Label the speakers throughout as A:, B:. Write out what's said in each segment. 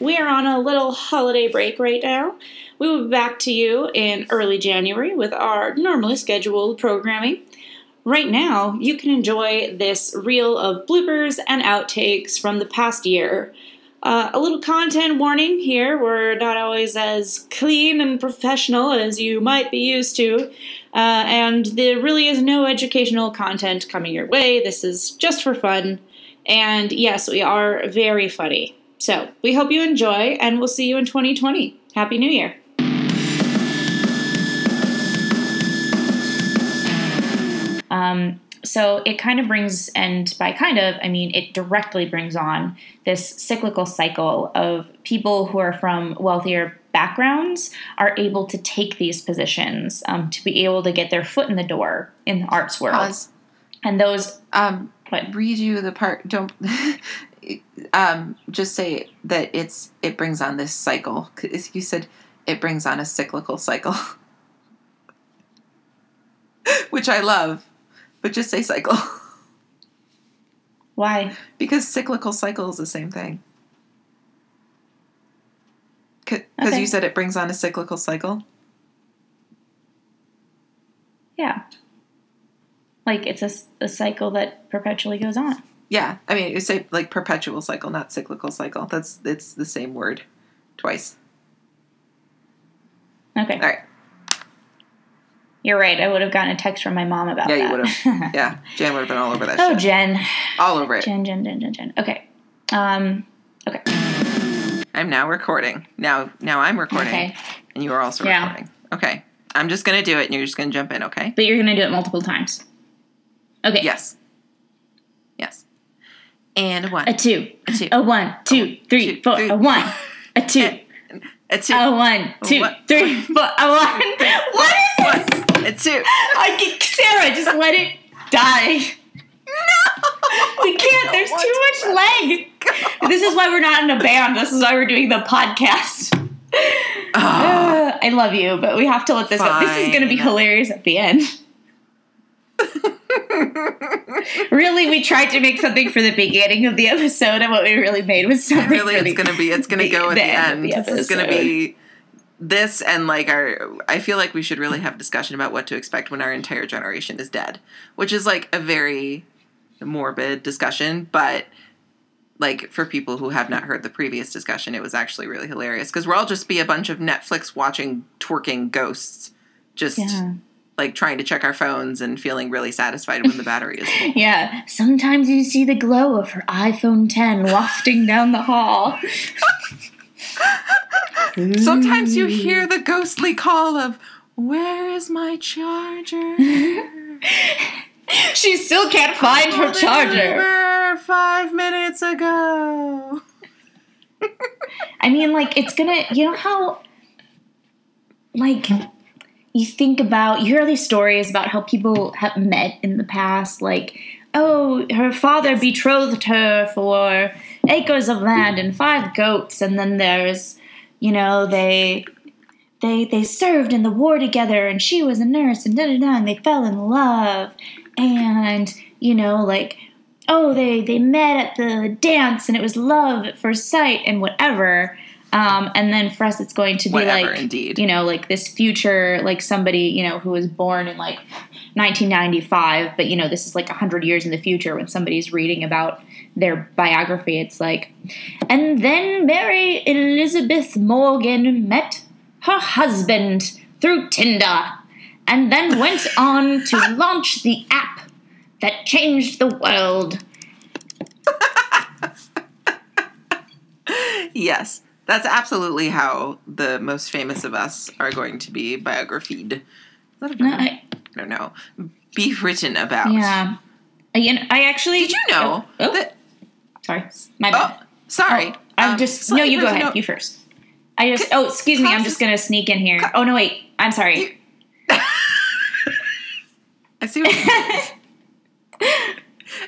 A: We are on a little holiday break right now. We will be back to you in early January with our normally scheduled programming. Right now, you can enjoy this reel of bloopers and outtakes from the past year. Uh, a little content warning here. We're not always as clean and professional as you might be used to. Uh, and there really is no educational content coming your way. This is just for fun. And yes, we are very funny. So we hope you enjoy, and we'll see you in 2020. Happy New Year. Um, so it kind of brings, and by kind of, I mean it directly brings on this cyclical cycle of people who are from wealthier backgrounds are able to take these positions um, to be able to get their foot in the door in the arts world.
B: Pause.
A: And those,
B: Um,
A: what?
B: read you the part. Don't. um, just say that it's it brings on this cycle. You said it brings on a cyclical cycle, which I love. But just say cycle
A: Why?
B: because cyclical cycle is the same thing. Because
A: Okay.
B: you said it brings on a cyclical cycle.
A: Yeah. Like it's a cycle that perpetually goes on.
B: Yeah, I mean, you say like perpetual cycle, not cyclical cycle. That's it's the same word twice.
A: Okay.
B: All right.
A: You're right. I would have gotten a text from my mom about
B: Yeah,
A: that.
B: Yeah, you would have. Yeah, Jan would have been all over that
A: oh,
B: shit.
A: Jen.
B: all over it.
A: Jen, Jen, Jen, Jen, Jen. Okay. Um, okay.
B: I'm now recording. Now, now I'm recording,
A: Okay.
B: and you are also
A: Yeah.
B: recording. Okay, I'm just gonna do it, and you're just gonna jump in. Okay?
A: But you're going to do it multiple times. Okay.
B: Yes. And a one,
A: A two.
B: a two,
A: A one, two, three, four. A one. A two.
B: a two,
A: A one, two, three, four. A one. What is this?
B: a two.
A: I get, Sarah, just let it die. No. We can't. There's too much leg. This is why we're not in a band. This is why we're doing the podcast.
B: Oh,
A: Uh, I love you, but we have to let this go. This is going to be hilarious at the end. Really, we tried to make something for the beginning of the episode, and what we really made was something.
B: really, it's gonna be. It's gonna
A: the-
B: go at
A: the
B: the,
A: end
B: end.
A: the
B: this is gonna be this and like our. I feel like we should really have discussion about what to expect when our entire generation is dead, which is like a very morbid discussion, but. Like for people who have not heard the previous discussion, it was actually really hilarious because we'll all just be a bunch of Netflix watching twerking ghosts, just
A: Yeah.
B: Like trying to check our phones and feeling really satisfied when the battery is full.
A: Yeah. Sometimes you see the glow of her iPhone 10 wafting down the hall.
B: Sometimes you hear the ghostly call of, Where is my charger?
A: She still can't find her charger.
B: Five minutes ago.
A: I mean, like, it's gonna, you know how, like, you think about, you hear these stories about how people have met in the past, like, oh, her father betrothed her for acres of land and five goats, and then there's, you know, they. They, they served in the war together and she was a nurse and da da da and they fell in love and you know like oh they they met at the dance and it was love at first sight and whatever um, and then for us it's going to be
B: Whatever,
A: like
B: indeed.
A: you know like this future like somebody you know who was born in like 1995 but you know this is like 100 years in the future when somebody's reading about their biography. It's like and then mary elizabeth morgan met her husband through tinder and then went on to launch the app that changed the world.
B: Yes, that's absolutely how the most famous of us are going to be biographied. Is that a
A: No. I-
B: I don't know. Be written about.
A: yeah I, I actually
B: Did you know
A: oh, oh,
B: that?
A: sorry my bad
B: Oh, sorry.
A: Oh, I'm
B: Um,
A: just no. You go ahead. You first. I just. Oh, excuse me. I'm just gonna sneak in here. Oh no, wait. I'm sorry.
B: I see. What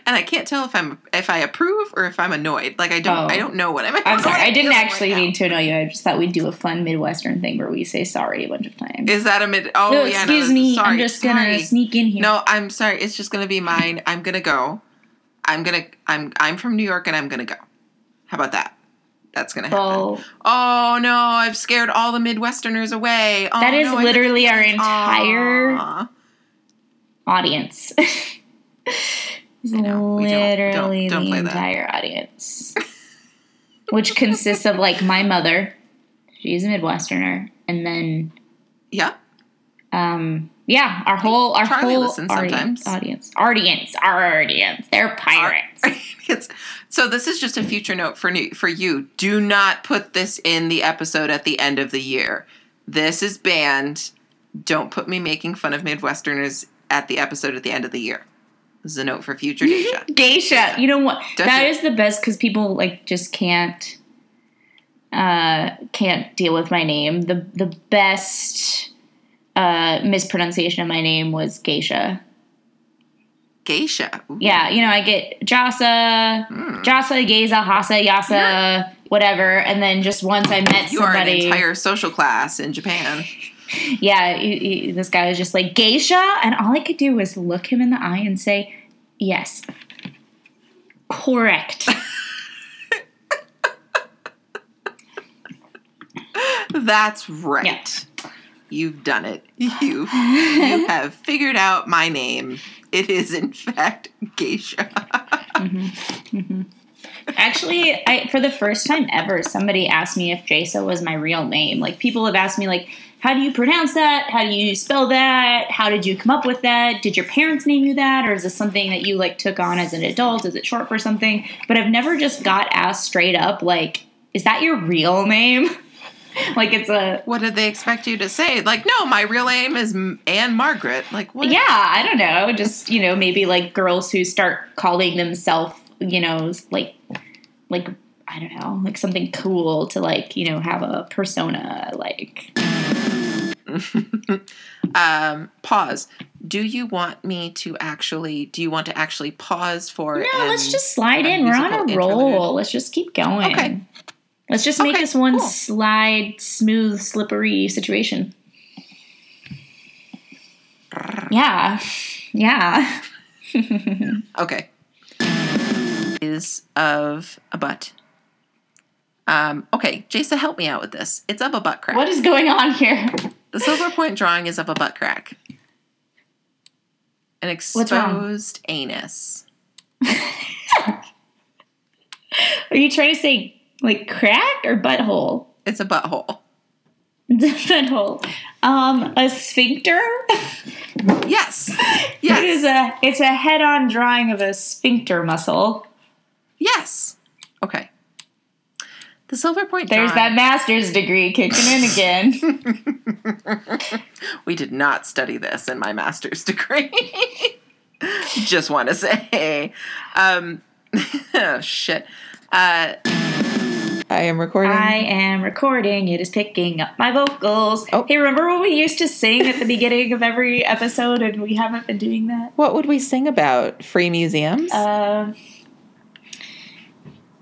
B: and I can't tell if I'm if I approve or if I'm annoyed. Like I don't
A: Oh.
B: I don't know what I'm.
A: I'm sorry. I didn't actually
B: right
A: mean to annoy you. I just thought we'd do a fun Midwestern thing where we say sorry a bunch of times.
B: Is that a mid? Oh
A: no,
B: yeah.
A: excuse
B: that's-
A: me.
B: Sorry,
A: I'm just gonna
B: sorry.
A: sneak in here.
B: No, I'm sorry. It's just gonna be mine. I'm gonna go. I'm gonna. I'm. I'm from New York, and I'm gonna go. How about that? that's gonna happen.
A: Well,
B: Oh no, I've scared all the Midwesterners away. Oh,
A: That is
B: no,
A: literally our entire-
B: Aw.
A: audience.
B: Know, we don't- don't-
A: literally
B: don't
A: the
B: play that.
A: entire audience, which consists of like my mother. She's a Midwesterner, and then
B: Yeah.
A: um yeah, our whole our
B: Charlie
A: whole audience,
B: sometimes.
A: audience, audience, our audience. They're pirates.
B: It's, so this is just a future note for new, for you. Do not put this in the episode at the end of the year. This is banned. Don't put me making fun of Midwesterners at the episode at the end of the year. This is a note for future Geisha.
A: Geisha. You know what?
B: Don't
A: That
B: it.
A: is the best because people like just can't uh can't deal with my name. The the best uh mispronunciation of my name was Geisha.
B: Geisha. Ooh.
A: Yeah, you know, I get Jasa,
B: Hmm.
A: Jasa, Geza, Hasa, Yasa, whatever, and then just once I met
B: You are an
A: somebody,
B: entire social class in Japan.
A: yeah, he- he- this guy was just like Geisha, and all I could do was look him in the eye and say, "Yes, correct."
B: That's right.
A: Yeah.
B: You've done it. You you have figured out my name. It is in fact Geisha. Mm-hmm. Mm-hmm.
A: Actually, I for the first time ever, somebody asked me if Jasa was my real name. Like people have asked me, like, how do you pronounce that? How do you spell that? How did you come up with that? Did your parents name you that, or is this something that you like took on as an adult? Is it short for something? But I've never just got asked straight up, like, is that your real name? like it's a
B: What did they expect you to say? Like, no, my real name is Anne Margaret. Like, what?
A: yeah, I don't know. Just you know, maybe like girls who start calling themselves, you know, like like I don't know, like something cool to like you know have a persona. Like
B: um, pause. Do you want me to actually? Do you want to actually pause for?
A: no, let's just slide in. We're on a
B: musical
A: roll. Let's just keep going.
B: Okay.
A: Let's just make
B: Okay,
A: this one
B: cool.
A: slide, smooth, slippery situation. Yeah, yeah.
B: Okay. Is of a butt. Um, okay, Jasa, help me out with this. It's of a butt crack.
A: What is going on here?
B: The silver point drawing is of a butt crack. An exposed anus.
A: Are you trying to say like crack or butthole?
B: It's a butthole.
A: butthole. Um, a sphincter.
B: Yes.
A: It
B: Yes.
A: is a it's a head-on drawing of a sphincter muscle.
B: Yes. Okay. The silver point
A: There's that master's degree kicking in again.
B: we did not study this in my master's degree. Just want to say. Um, oh, shit. Uh, I am recording.
A: I am recording. It is picking up my vocals.
B: Oh.
A: Hey, remember when we used to sing at the beginning of every episode, and we haven't been doing that?
B: what would we sing about? Free museums?
A: Uh,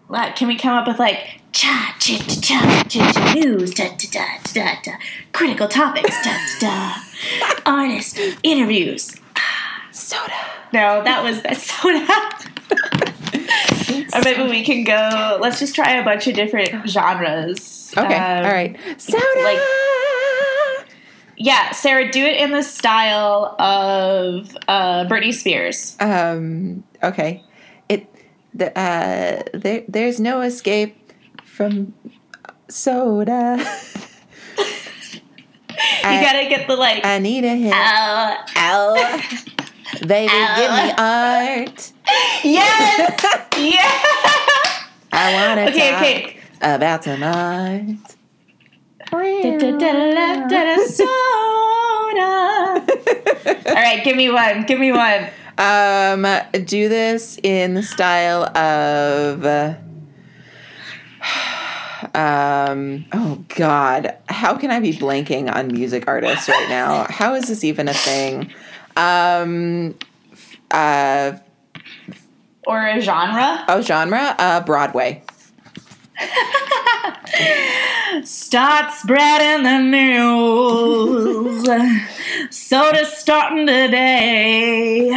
A: like, can we come up with like cha cha cha cha cha news da da da da da critical topics da da da artist interviews?
B: Soda.
A: No, that was that soda. or maybe we can go. Let's just try a bunch of different genres.
B: Okay.
A: Um,
B: All right. Soda.
A: like- Yeah, Sarah, do it in the style of uh, Britney Spears.
B: um. Okay. The. Uh. There. There's no escape from soda.
A: You gotta get the like.
B: I need a hit.
A: uh,
B: Ow. Baby, give me art.
A: yes, yeah.
B: I want to
A: Okay,
B: talk
A: okay.
B: about some art.
A: Soda. All right, give me one. Give me one.
B: Um, do this in the style of. uh, um. Oh God, how can I be blanking on music artists right now? How is this even a thing? Um. Uh.
A: Or a genre.
B: Oh, genre. Uh. Broadway.
A: Start spreading the news. Soda starting today.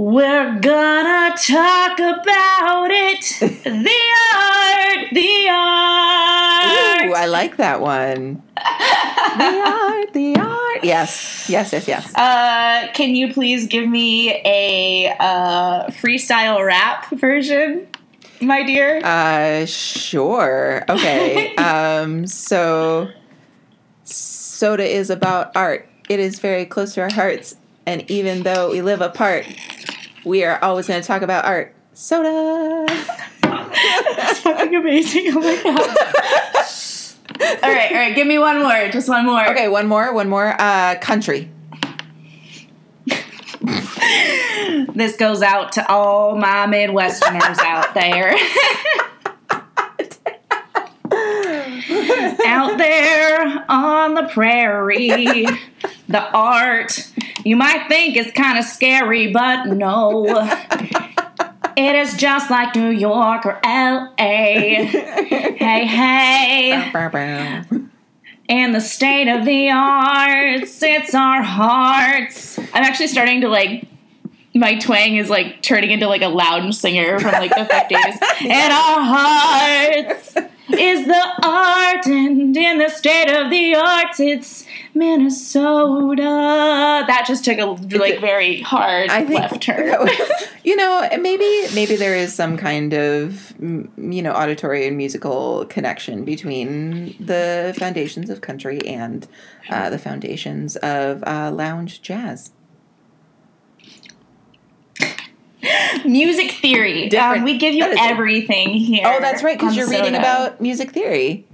A: We're gonna talk about it. The art, the art.
B: Ooh, I like that one. the art, the art. Yes, yes, yes, yes.
A: Uh, can you please give me a uh, freestyle rap version, my dear?
B: Uh, sure. Okay. um, so, soda is about art. It is very close to our hearts, and even though we live apart, we are always going to talk about art. Soda.
A: That's fucking amazing. Oh my god. all right, all right. Give me one more. Just one more.
B: Okay, one more, one more. Uh, country.
A: This goes out to all my Midwesterners out there. out there on the prairie, the art you might think is kind of scary, but no. It is just like New York or LA. Hey, hey. And the state of the arts, it's our hearts. I'm actually starting to like my twang is like turning into like a lounge singer from like the 50s. And our hearts is the art, and in the state of the arts, it's Minnesota. That just took a like very hard
B: I think
A: left turn.
B: was- you know, maybe maybe there is some kind of you know auditory and musical connection between the foundations of country and uh, the foundations of uh, lounge jazz.
A: Music theory. Um, we give you
B: that is a-
A: everything here.
B: Oh, that's right, because you're reading about music theory.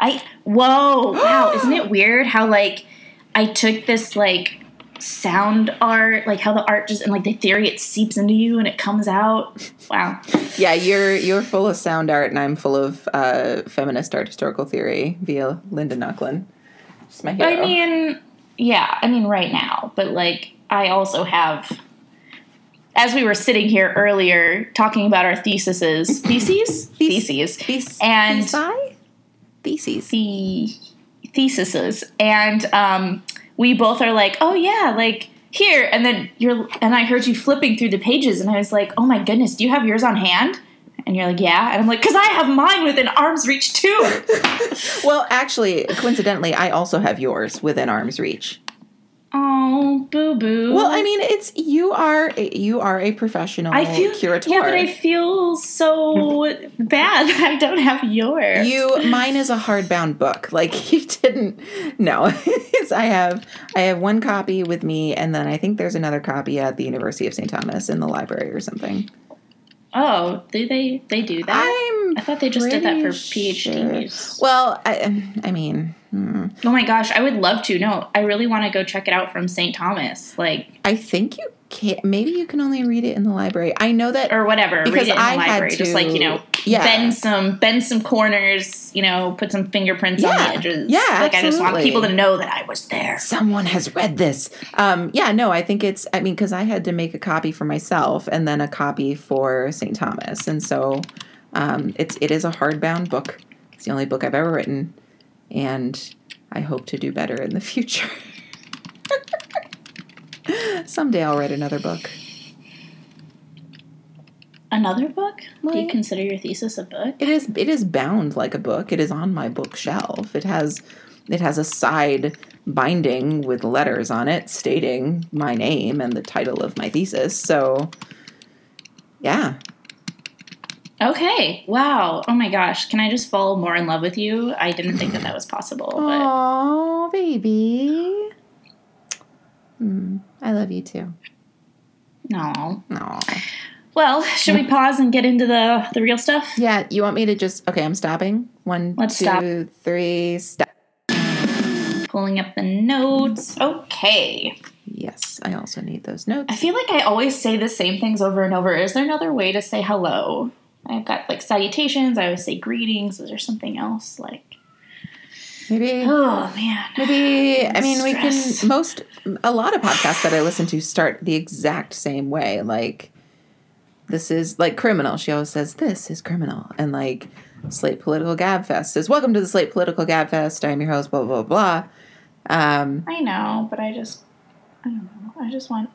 A: I whoa wow! Isn't it weird how like I took this like sound art, like how the art just and like the theory it seeps into you and it comes out. Wow.
B: Yeah, you're you're full of sound art, and I'm full of uh, feminist art historical theory via Linda Nochlin. She's my hero.
A: I mean, yeah, I mean right now, but like I also have as we were sitting here earlier talking about our theses, theses, theses,
B: Thes-
A: and-
B: theses.
A: the theses, and um, we both are like, oh yeah, like here, and then you're, and I heard you flipping through the pages, and I was like, oh my goodness, do you have yours on hand? And you're like, yeah, and I'm like, because I have mine within arm's reach too.
B: Well, actually, coincidentally, I also have yours within arm's reach.
A: Oh, boo boo.
B: Well, I mean, it's you are a, you are a professional
A: I feel
B: curator.
A: Yeah, but I feel so bad that I don't have yours.
B: you mine is a hardbound book. Like you didn't no. I have I have one copy with me and then I think there's another copy at the University of St. Thomas in the library or something.
A: Oh, do they they do that?
B: I'm
A: I thought they just did that for PhDs.
B: sure. Well, I I mean, hmm.
A: Oh my gosh, I would love to. No, I really want to go check it out from St. Thomas, like
B: I think you can maybe you can only read it in the library. I know that
A: or whatever.
B: Because
A: read it in
B: I
A: the
B: had
A: library, just like you
B: to-
A: know,
B: yeah.
A: bend some bend some corners. You know, put some fingerprints on
B: Yeah.
A: the edges.
B: Yeah,
A: like I just want people to know that I was there.
B: someone has read this. Um, yeah, no, I think it's. I mean, because I had to make a copy for myself and then a copy for St. Thomas, and so um, it's it is a hardbound book. It's the only book I've ever written, and I hope to do better in the future. Someday I'll write another book.
A: Another book? Do you consider your thesis a book?
B: It is it is bound like a book. It is on my bookshelf. It has it has a side binding with letters on it stating my name and the title of my thesis. So yeah.
A: Okay. Wow. Oh my gosh. Can I just fall more in love with you? I didn't think that that was possible. But
B: Oh, baby. Hmm, I love you too.
A: no.
B: No.
A: Well, should we pause and get into the the real stuff?
B: Yeah, you want me to just okay, I'm stopping. One,
A: Let's
B: two,
A: stop.
B: three, stop.
A: Pulling up the notes. Okay.
B: Yes, I also need those notes.
A: I feel like I always say the same things over and over. Is there another way to say hello? I've got like salutations. I always say greetings. Is there something else? Like,
B: Maybe
A: oh man.
B: Maybe I mean we can most a lot of podcasts that I listen to start the exact same way. Like this is like criminal. She always says this is criminal, and like Slate Political Gabfest says welcome to the Slate Political Gabfest. I'm your host. Blah blah blah. Um,
A: I know, but I just, I don't know. I just want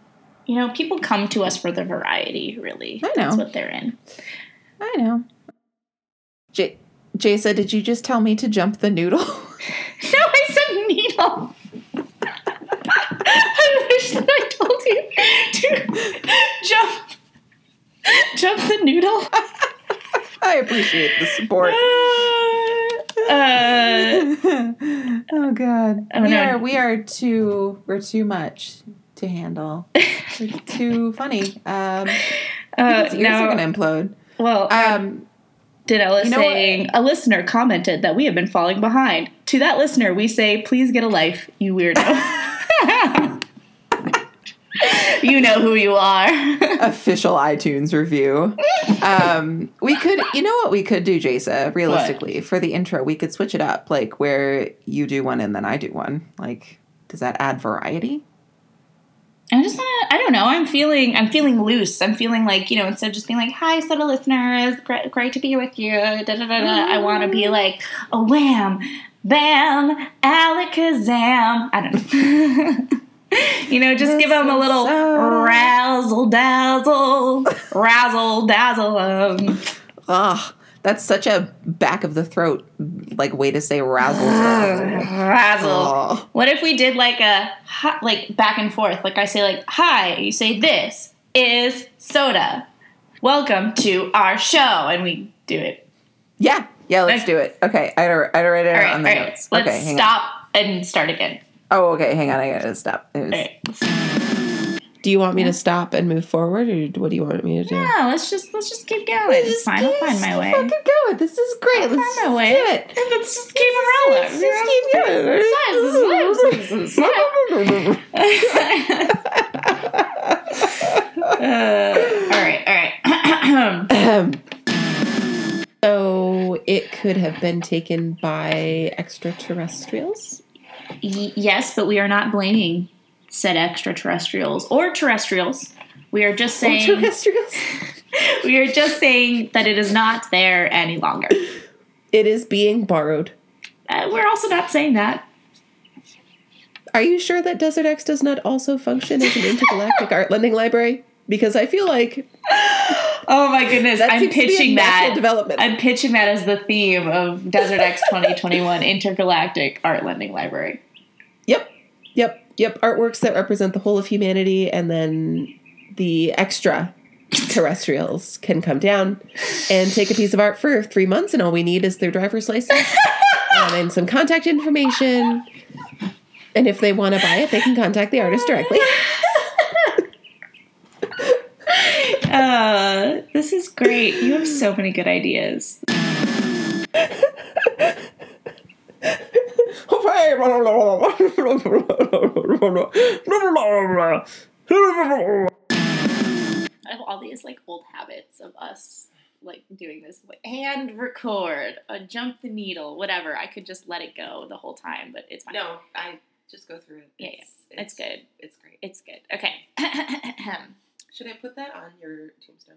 A: You know, people come to us for the variety, really.
C: I
A: That's
C: know.
A: what they're in.
C: I know. J- Jasa, did you just tell me to jump the noodle?
A: No, I said needle. I wish that I told you to jump, jump the noodle.
C: I appreciate the support.
A: Uh,
C: oh God,
A: Oh,
C: we
A: no.
C: are we are too we're too much to handle. We're too funny. Um,
A: uh,
C: ears are gonna implode.
A: well,
C: Um,
A: Danella
C: you know what?
A: saying a listener commented that we have been falling behind. To that listener, we say, please get a life, you weirdo. You know who you are.
C: official iTunes review. Um, we could, you know what we could do, Jasa, realistically, for the intro, we could switch it up, like where you do one and then I do one. Like, does that add variety?
A: I just want to. I don't know. I'm feeling. I'm feeling loose. I'm feeling like you know, instead of just being like, "Hi, subtle listeners, great, great to be with you." Da, da, da, da. I want to be like, "A wham, bam, alakazam." I don't know. you know, just
C: This
A: give them a little
C: so-
A: razzle dazzle, razzle dazzle. Um,
C: Ugh, that's such a back of the throat, like way to say razzle.
A: razzle.
C: Oh.
A: What if we did like a like back and forth? Like I say like hi, you say this is soda. Welcome to our show, and we do it.
C: Yeah, yeah, let's
A: Okay.
C: do it. Okay, I had to, I had to write it
A: right,
C: on the
A: right.
C: notes.
A: Let's
C: okay, hang on.
A: stop and start again.
C: Oh, okay, hang on, I gotta stop. Was-
A: All right.
C: Do you want me to stop and move forward, or what do you want me to do?
A: Yeah, let's just let's just keep going. It's fine. I'll find my way.
C: Fucking going. This is great.
A: I'll
C: Let's
A: find my
C: just
A: way.
C: do it.
A: Let's just keep it rolling.
C: Let's
A: Uh, all right, all right.
C: Um, so it could have been taken by extraterrestrials.
A: Y- yes, but we are not blaming said extraterrestrials or terrestrials. We are just saying
C: Terrestrials.
A: we are just saying that it is not there any longer.
C: It is being borrowed.
A: Uh, we're also not saying that.
C: Are you sure that Desert X does not also function as an intergalactic art lending library? Because I feel like
A: Oh my goodness,
C: that
A: I'm
C: seems to be a
A: pitching that.
C: development.
A: I'm pitching that as the theme of Desert X 2021 Intergalactic Art Lending Library.
C: Yep. Yep. Yep. Artworks that represent the whole of humanity and then the extra terrestrials can come down and take a piece of art for three months and all we need is their driver's license um, and some contact information. And if they want to buy it, they can contact the artist directly.
A: Uh, this is great. You have so many good ideas. I have all these like old habits of us like doing this like and record, uh, jump the needle, whatever. I could just let it go the whole time, but it's fine.
B: No, I just go through it.
A: Yeah, yeah. It's good.
B: It's great.
A: It's good. Okay.
B: Should I put that on your tombstone?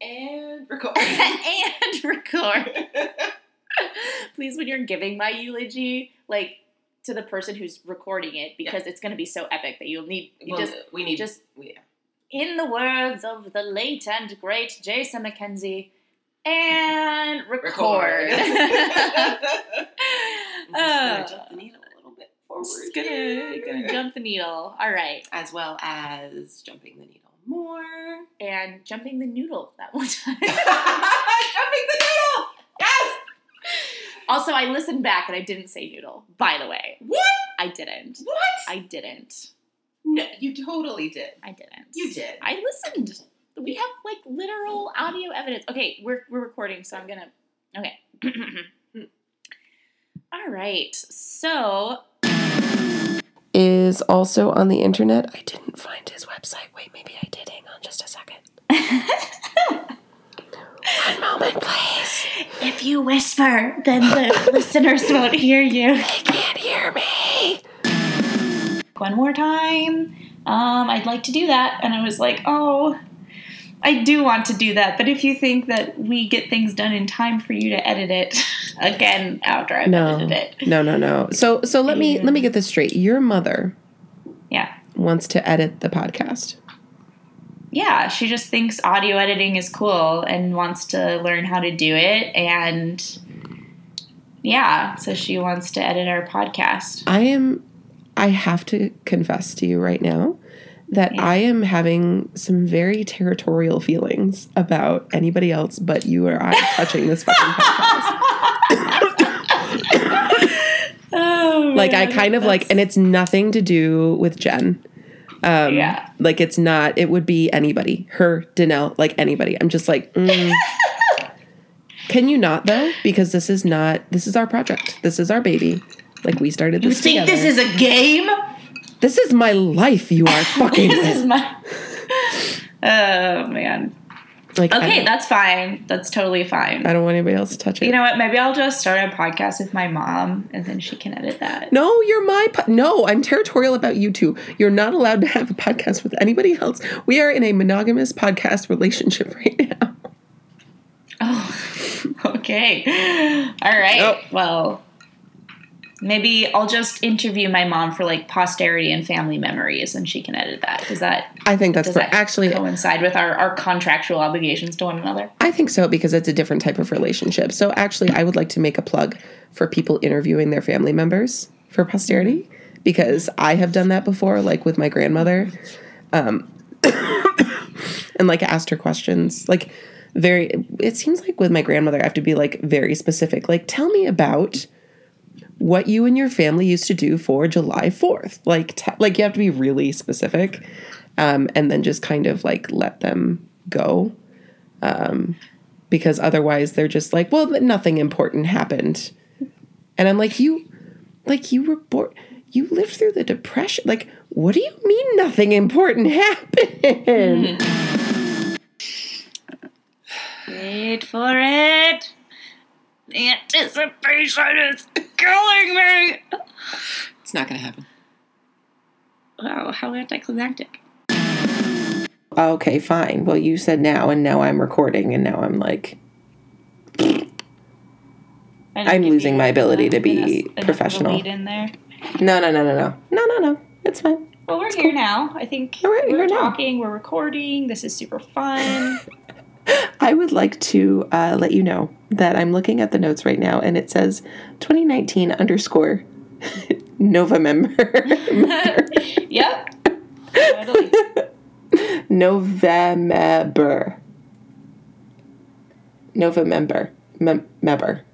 B: And record.
A: and record. Please, when you're giving my eulogy, like to the person who's recording it, because it's going to be so epic that you'll need you
B: Well,
A: just
B: we need
A: just-
B: we,
A: in the words of the late and great Jason McKenzie, and record.
B: record. I'm just
A: Uh,
B: gonna jump the needle a little bit forward.
A: just gonna, gonna jump the needle. All right,
B: as well as jumping the needle more.
A: and jumping the noodle that one time.
B: jumping the needle. Yes.
A: also, I listened back and I didn't say noodle. By the way,
B: What?
A: I didn't.
B: What?
A: I didn't.
B: No, you totally did.
A: I didn't.
B: You did.
A: I listened. We have like literal audio evidence. Okay, we're we're recording, so I'm gonna. Okay. All right. So
C: Is also on the internet. I didn't find his website. Wait, maybe I did. Hang on just a second. One moment, please.
A: If you whisper, then the listeners won't hear you.
C: They can't hear me.
A: One more time. Um, I'd like to do that, and I was like, oh. I do want to do that, but if you think that we get things done in time for you to edit it, again after I've
C: No,
A: edited it,
C: no, no, no. So, so let me let me get this straight. Your mother
A: yeah,
C: wants to edit the podcast.
A: Yeah, she just thinks audio editing is cool and wants to learn how to do it. And yeah, so she wants to edit our podcast.
C: I am. I have to confess to you right now that
A: Yeah.
C: I am having some very territorial feelings about anybody else but you or I touching this fucking podcast.
A: Oh,
C: like I kind of like, and it's nothing to do with Jen. Um,
A: Yeah.
C: Like it's not. It would be anybody. Her, Danelle, like anybody. I'm just like. mm. Can you not though? Because this is not. This is our project. This is our baby. Like we started this.
A: You think
C: together.
A: this is a game?
C: This is my life. You are fucking.
A: this is my. Oh man.
C: Like
A: Okay, that's fine. That's totally fine.
C: I don't want anybody else to touch it.
A: You know what? Maybe I'll just start a podcast with my mom, and then she can edit that.
C: no, you're my po- no. I'm territorial about you two. You're not allowed to have a podcast with anybody else. We are in a monogamous podcast relationship right now.
A: Oh, okay. All right.
C: Nope.
A: Well, maybe I'll just interview my mom for like posterity and family memories, and she can edit that. Does that
C: I think that's
A: does
C: per-
A: that
C: actually.
A: coincide with our, our contractual obligations to one another?
C: I think so because it's a different type of relationship. So actually, I would like to make a plug for people interviewing their family members for posterity because I have done that before, like with my grandmother, um, and like asked her questions. Like very, it seems like with my grandmother, I have to be like very specific. Like, tell me about what you and your family used to do for July Fourth. Like, te- like you have to be really specific, um, and then just kind of like let them go because otherwise they're just like, well, nothing important happened. And I'm like, you, like you were born, you lived through the depression. Like, what do you mean nothing important happened?
A: Wait for it. The anticipation is killing me.
B: It's not going to happen.
A: Wow, how anticlimactic.
C: okay, fine. Well, you said now, and now I'm recording, and now I'm like,
A: I didn't
C: I'm losing my ability to be
A: enough a
C: professional.
A: lead in there.
C: no, no, no, no, no, no, no, no. It's fine.
A: Well, we're here now. I think
C: All right,
A: we're
C: here now.
A: talking, we're recording. This is super fun.
C: I would like to uh, let you know that I'm looking at the notes right now, and it says 2019 underscore Nova member.
A: yep. Totally.
C: November. November. Mem- member.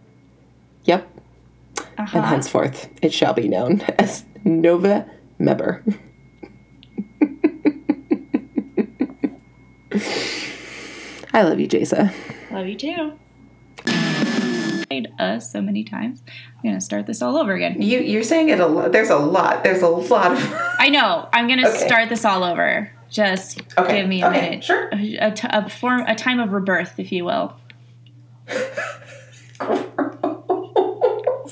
C: Yep.
A: Uh-huh.
C: And henceforth it shall be known as Nova member. I love you, Jasa.
A: Love you too. Played us so many times. I'm gonna start this all over again.
C: You you're saying it a lot. There's a lot. There's a lot of.
A: I know. I'm gonna
C: Okay.
A: start this all over. Just
C: Okay,
A: give me a
C: okay,
A: minute.
C: sure.
A: A, a, t- a form, a time of rebirth, if you will.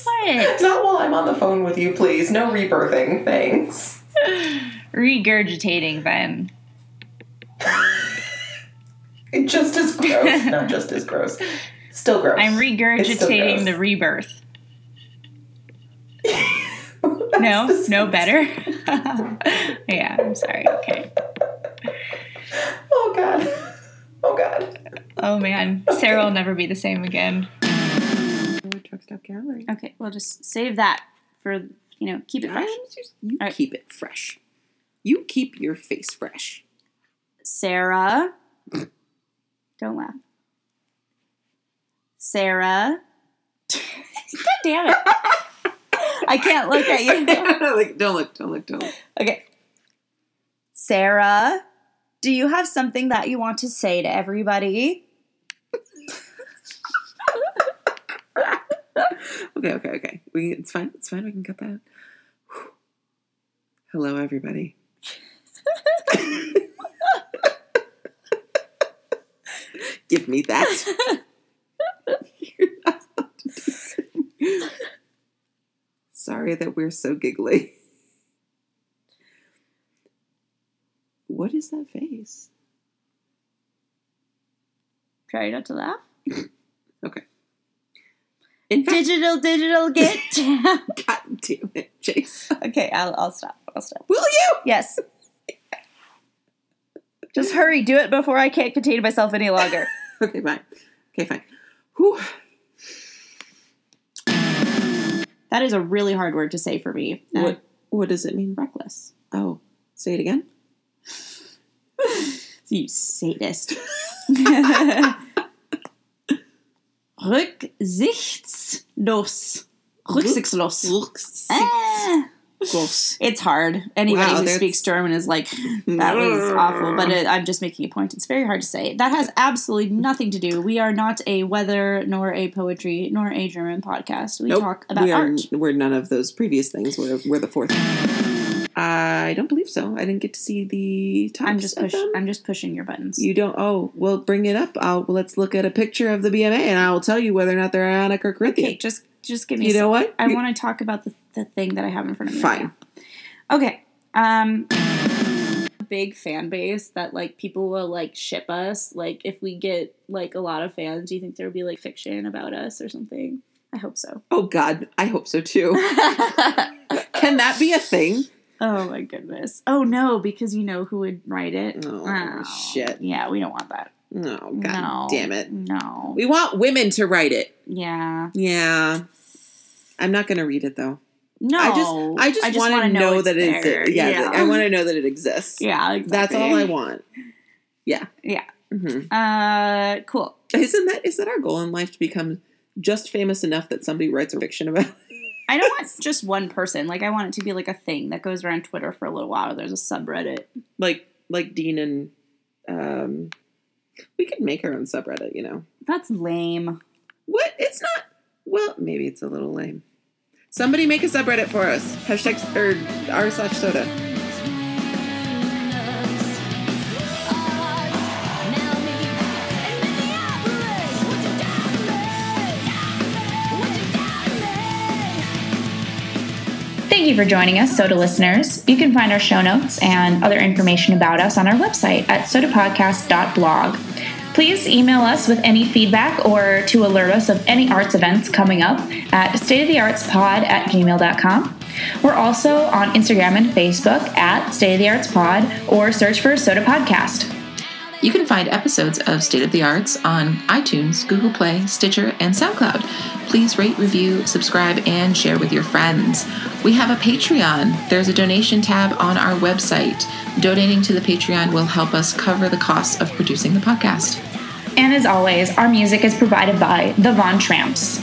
A: What?
C: Not while I'm on the phone with you, please. No rebirthing. Thanks.
A: Regurgitating, then.
C: Just as gross. Not just as gross. Still gross.
A: I'm regurgitating
C: still
A: the rebirth. No,
C: That's
A: no better. yeah, I'm sorry. Okay.
C: Oh god. Oh god.
A: Oh man, Sarah will never be the same again.
C: Truck stop gallery.
A: Okay, we'll just save that for you know keep it fresh.
B: You
A: All right.
B: keep it fresh. You keep your face fresh.
A: Sarah, don't laugh. Sarah, God damn it! I can't look at you.
B: like, don't look, don't look, don't look.
A: Okay. Sarah, do you have something that you want to say to everybody?
B: Okay, okay, okay. We, it's fine. It's fine. We can cut that. Hello, everybody. Give me that. You're not allowed to do that. Sorry that we're so giggly. What is that face?
A: Try not to laugh.
B: Okay. In fact,
A: Digital, digital, get down.
B: God damn it, Chase.
A: okay, I'll, I'll stop. I'll stop.
B: Will you?
A: Yes. Just hurry, do it before I can't contain myself any longer.
B: Okay, fine. Okay, fine. Whew.
A: that is a really hard word to say for me. Uh,
B: What what does it mean?
A: Reckless.
B: Oh, say it again.
A: You sadist. Rücksichtslos. Rücksichtslos. Ah.
B: Gross.
A: It's hard. Anybody
B: Wow,
A: who
B: that's-
A: speaks German is like, that was awful. But it, I'm just making a point. It's very hard to say. That has absolutely nothing to do. We are not a weather, nor a poetry, nor a German podcast. We
B: Nope,
A: talk about
B: we are,
A: art.
B: We're none of those previous things. We're, we're the fourth. I don't believe so. I didn't get to see the tops
A: I'm just
B: of
A: push.
B: them.
A: I'm just pushing your buttons.
B: You don't. Oh, well, bring it up. I'll well, let's look at a picture of the BMA, and I will tell you whether or not they're Ionic or Corinthian.
A: okay, just just give me.
B: You
A: some-
B: know what?
A: I want to talk about the, the thing that I have in front of me.
B: Fine.
A: Okay. Um big fan base that like people will like ship us. Like if we get like a lot of fans, do you think there will be like fiction about us or something? I hope so.
B: Oh God, I hope so too. Can that be a thing?
A: Oh my goodness. Oh no, because you know who would write it.
B: Oh, shit.
A: Yeah, we don't want that.
B: No, God
A: no.
B: damn it.
A: No.
B: We want women to write it.
A: Yeah.
B: Yeah. I'm not going to read it though.
A: No.
B: I just, I just, want
A: wanna
B: to know, that it's
A: there.
B: yeah.
A: yeah.
B: I want to know that it exists.
A: Yeah, exactly.
B: That's all I want. Yeah.
A: Yeah.
B: hmm
A: Uh, cool.
B: Isn't that is that our goal in life to become just famous enough that somebody writes a fiction about?
A: I don't want just one person. Like, I want it to be like a thing that goes around Twitter for a little while. There's a subreddit.
B: like like Dean and um, we could make our own subreddit. You know
A: That's lame.
B: what? It's not. Well, maybe it's a little lame. Somebody make a subreddit for us. Hashtag or r slash soda.
A: Thank you for joining us, Soda listeners. You can find our show notes and other information about us on our website at sodapodcast.blog. Please email us with any feedback or to alert us of any arts events coming up at stateoftheartspod at gmail.com. We're also on Instagram and Facebook at State of the Arts Pod or search for Soda Podcast.
D: You can find episodes of State of the Arts on iTunes, Google Play, Stitcher, and SoundCloud. Please rate, review, subscribe, and share with your friends. We have a Patreon. There's a donation tab on our website. Donating to the Patreon will help us cover the costs of producing the podcast.
A: And as always, our music is provided by The Von Tramps.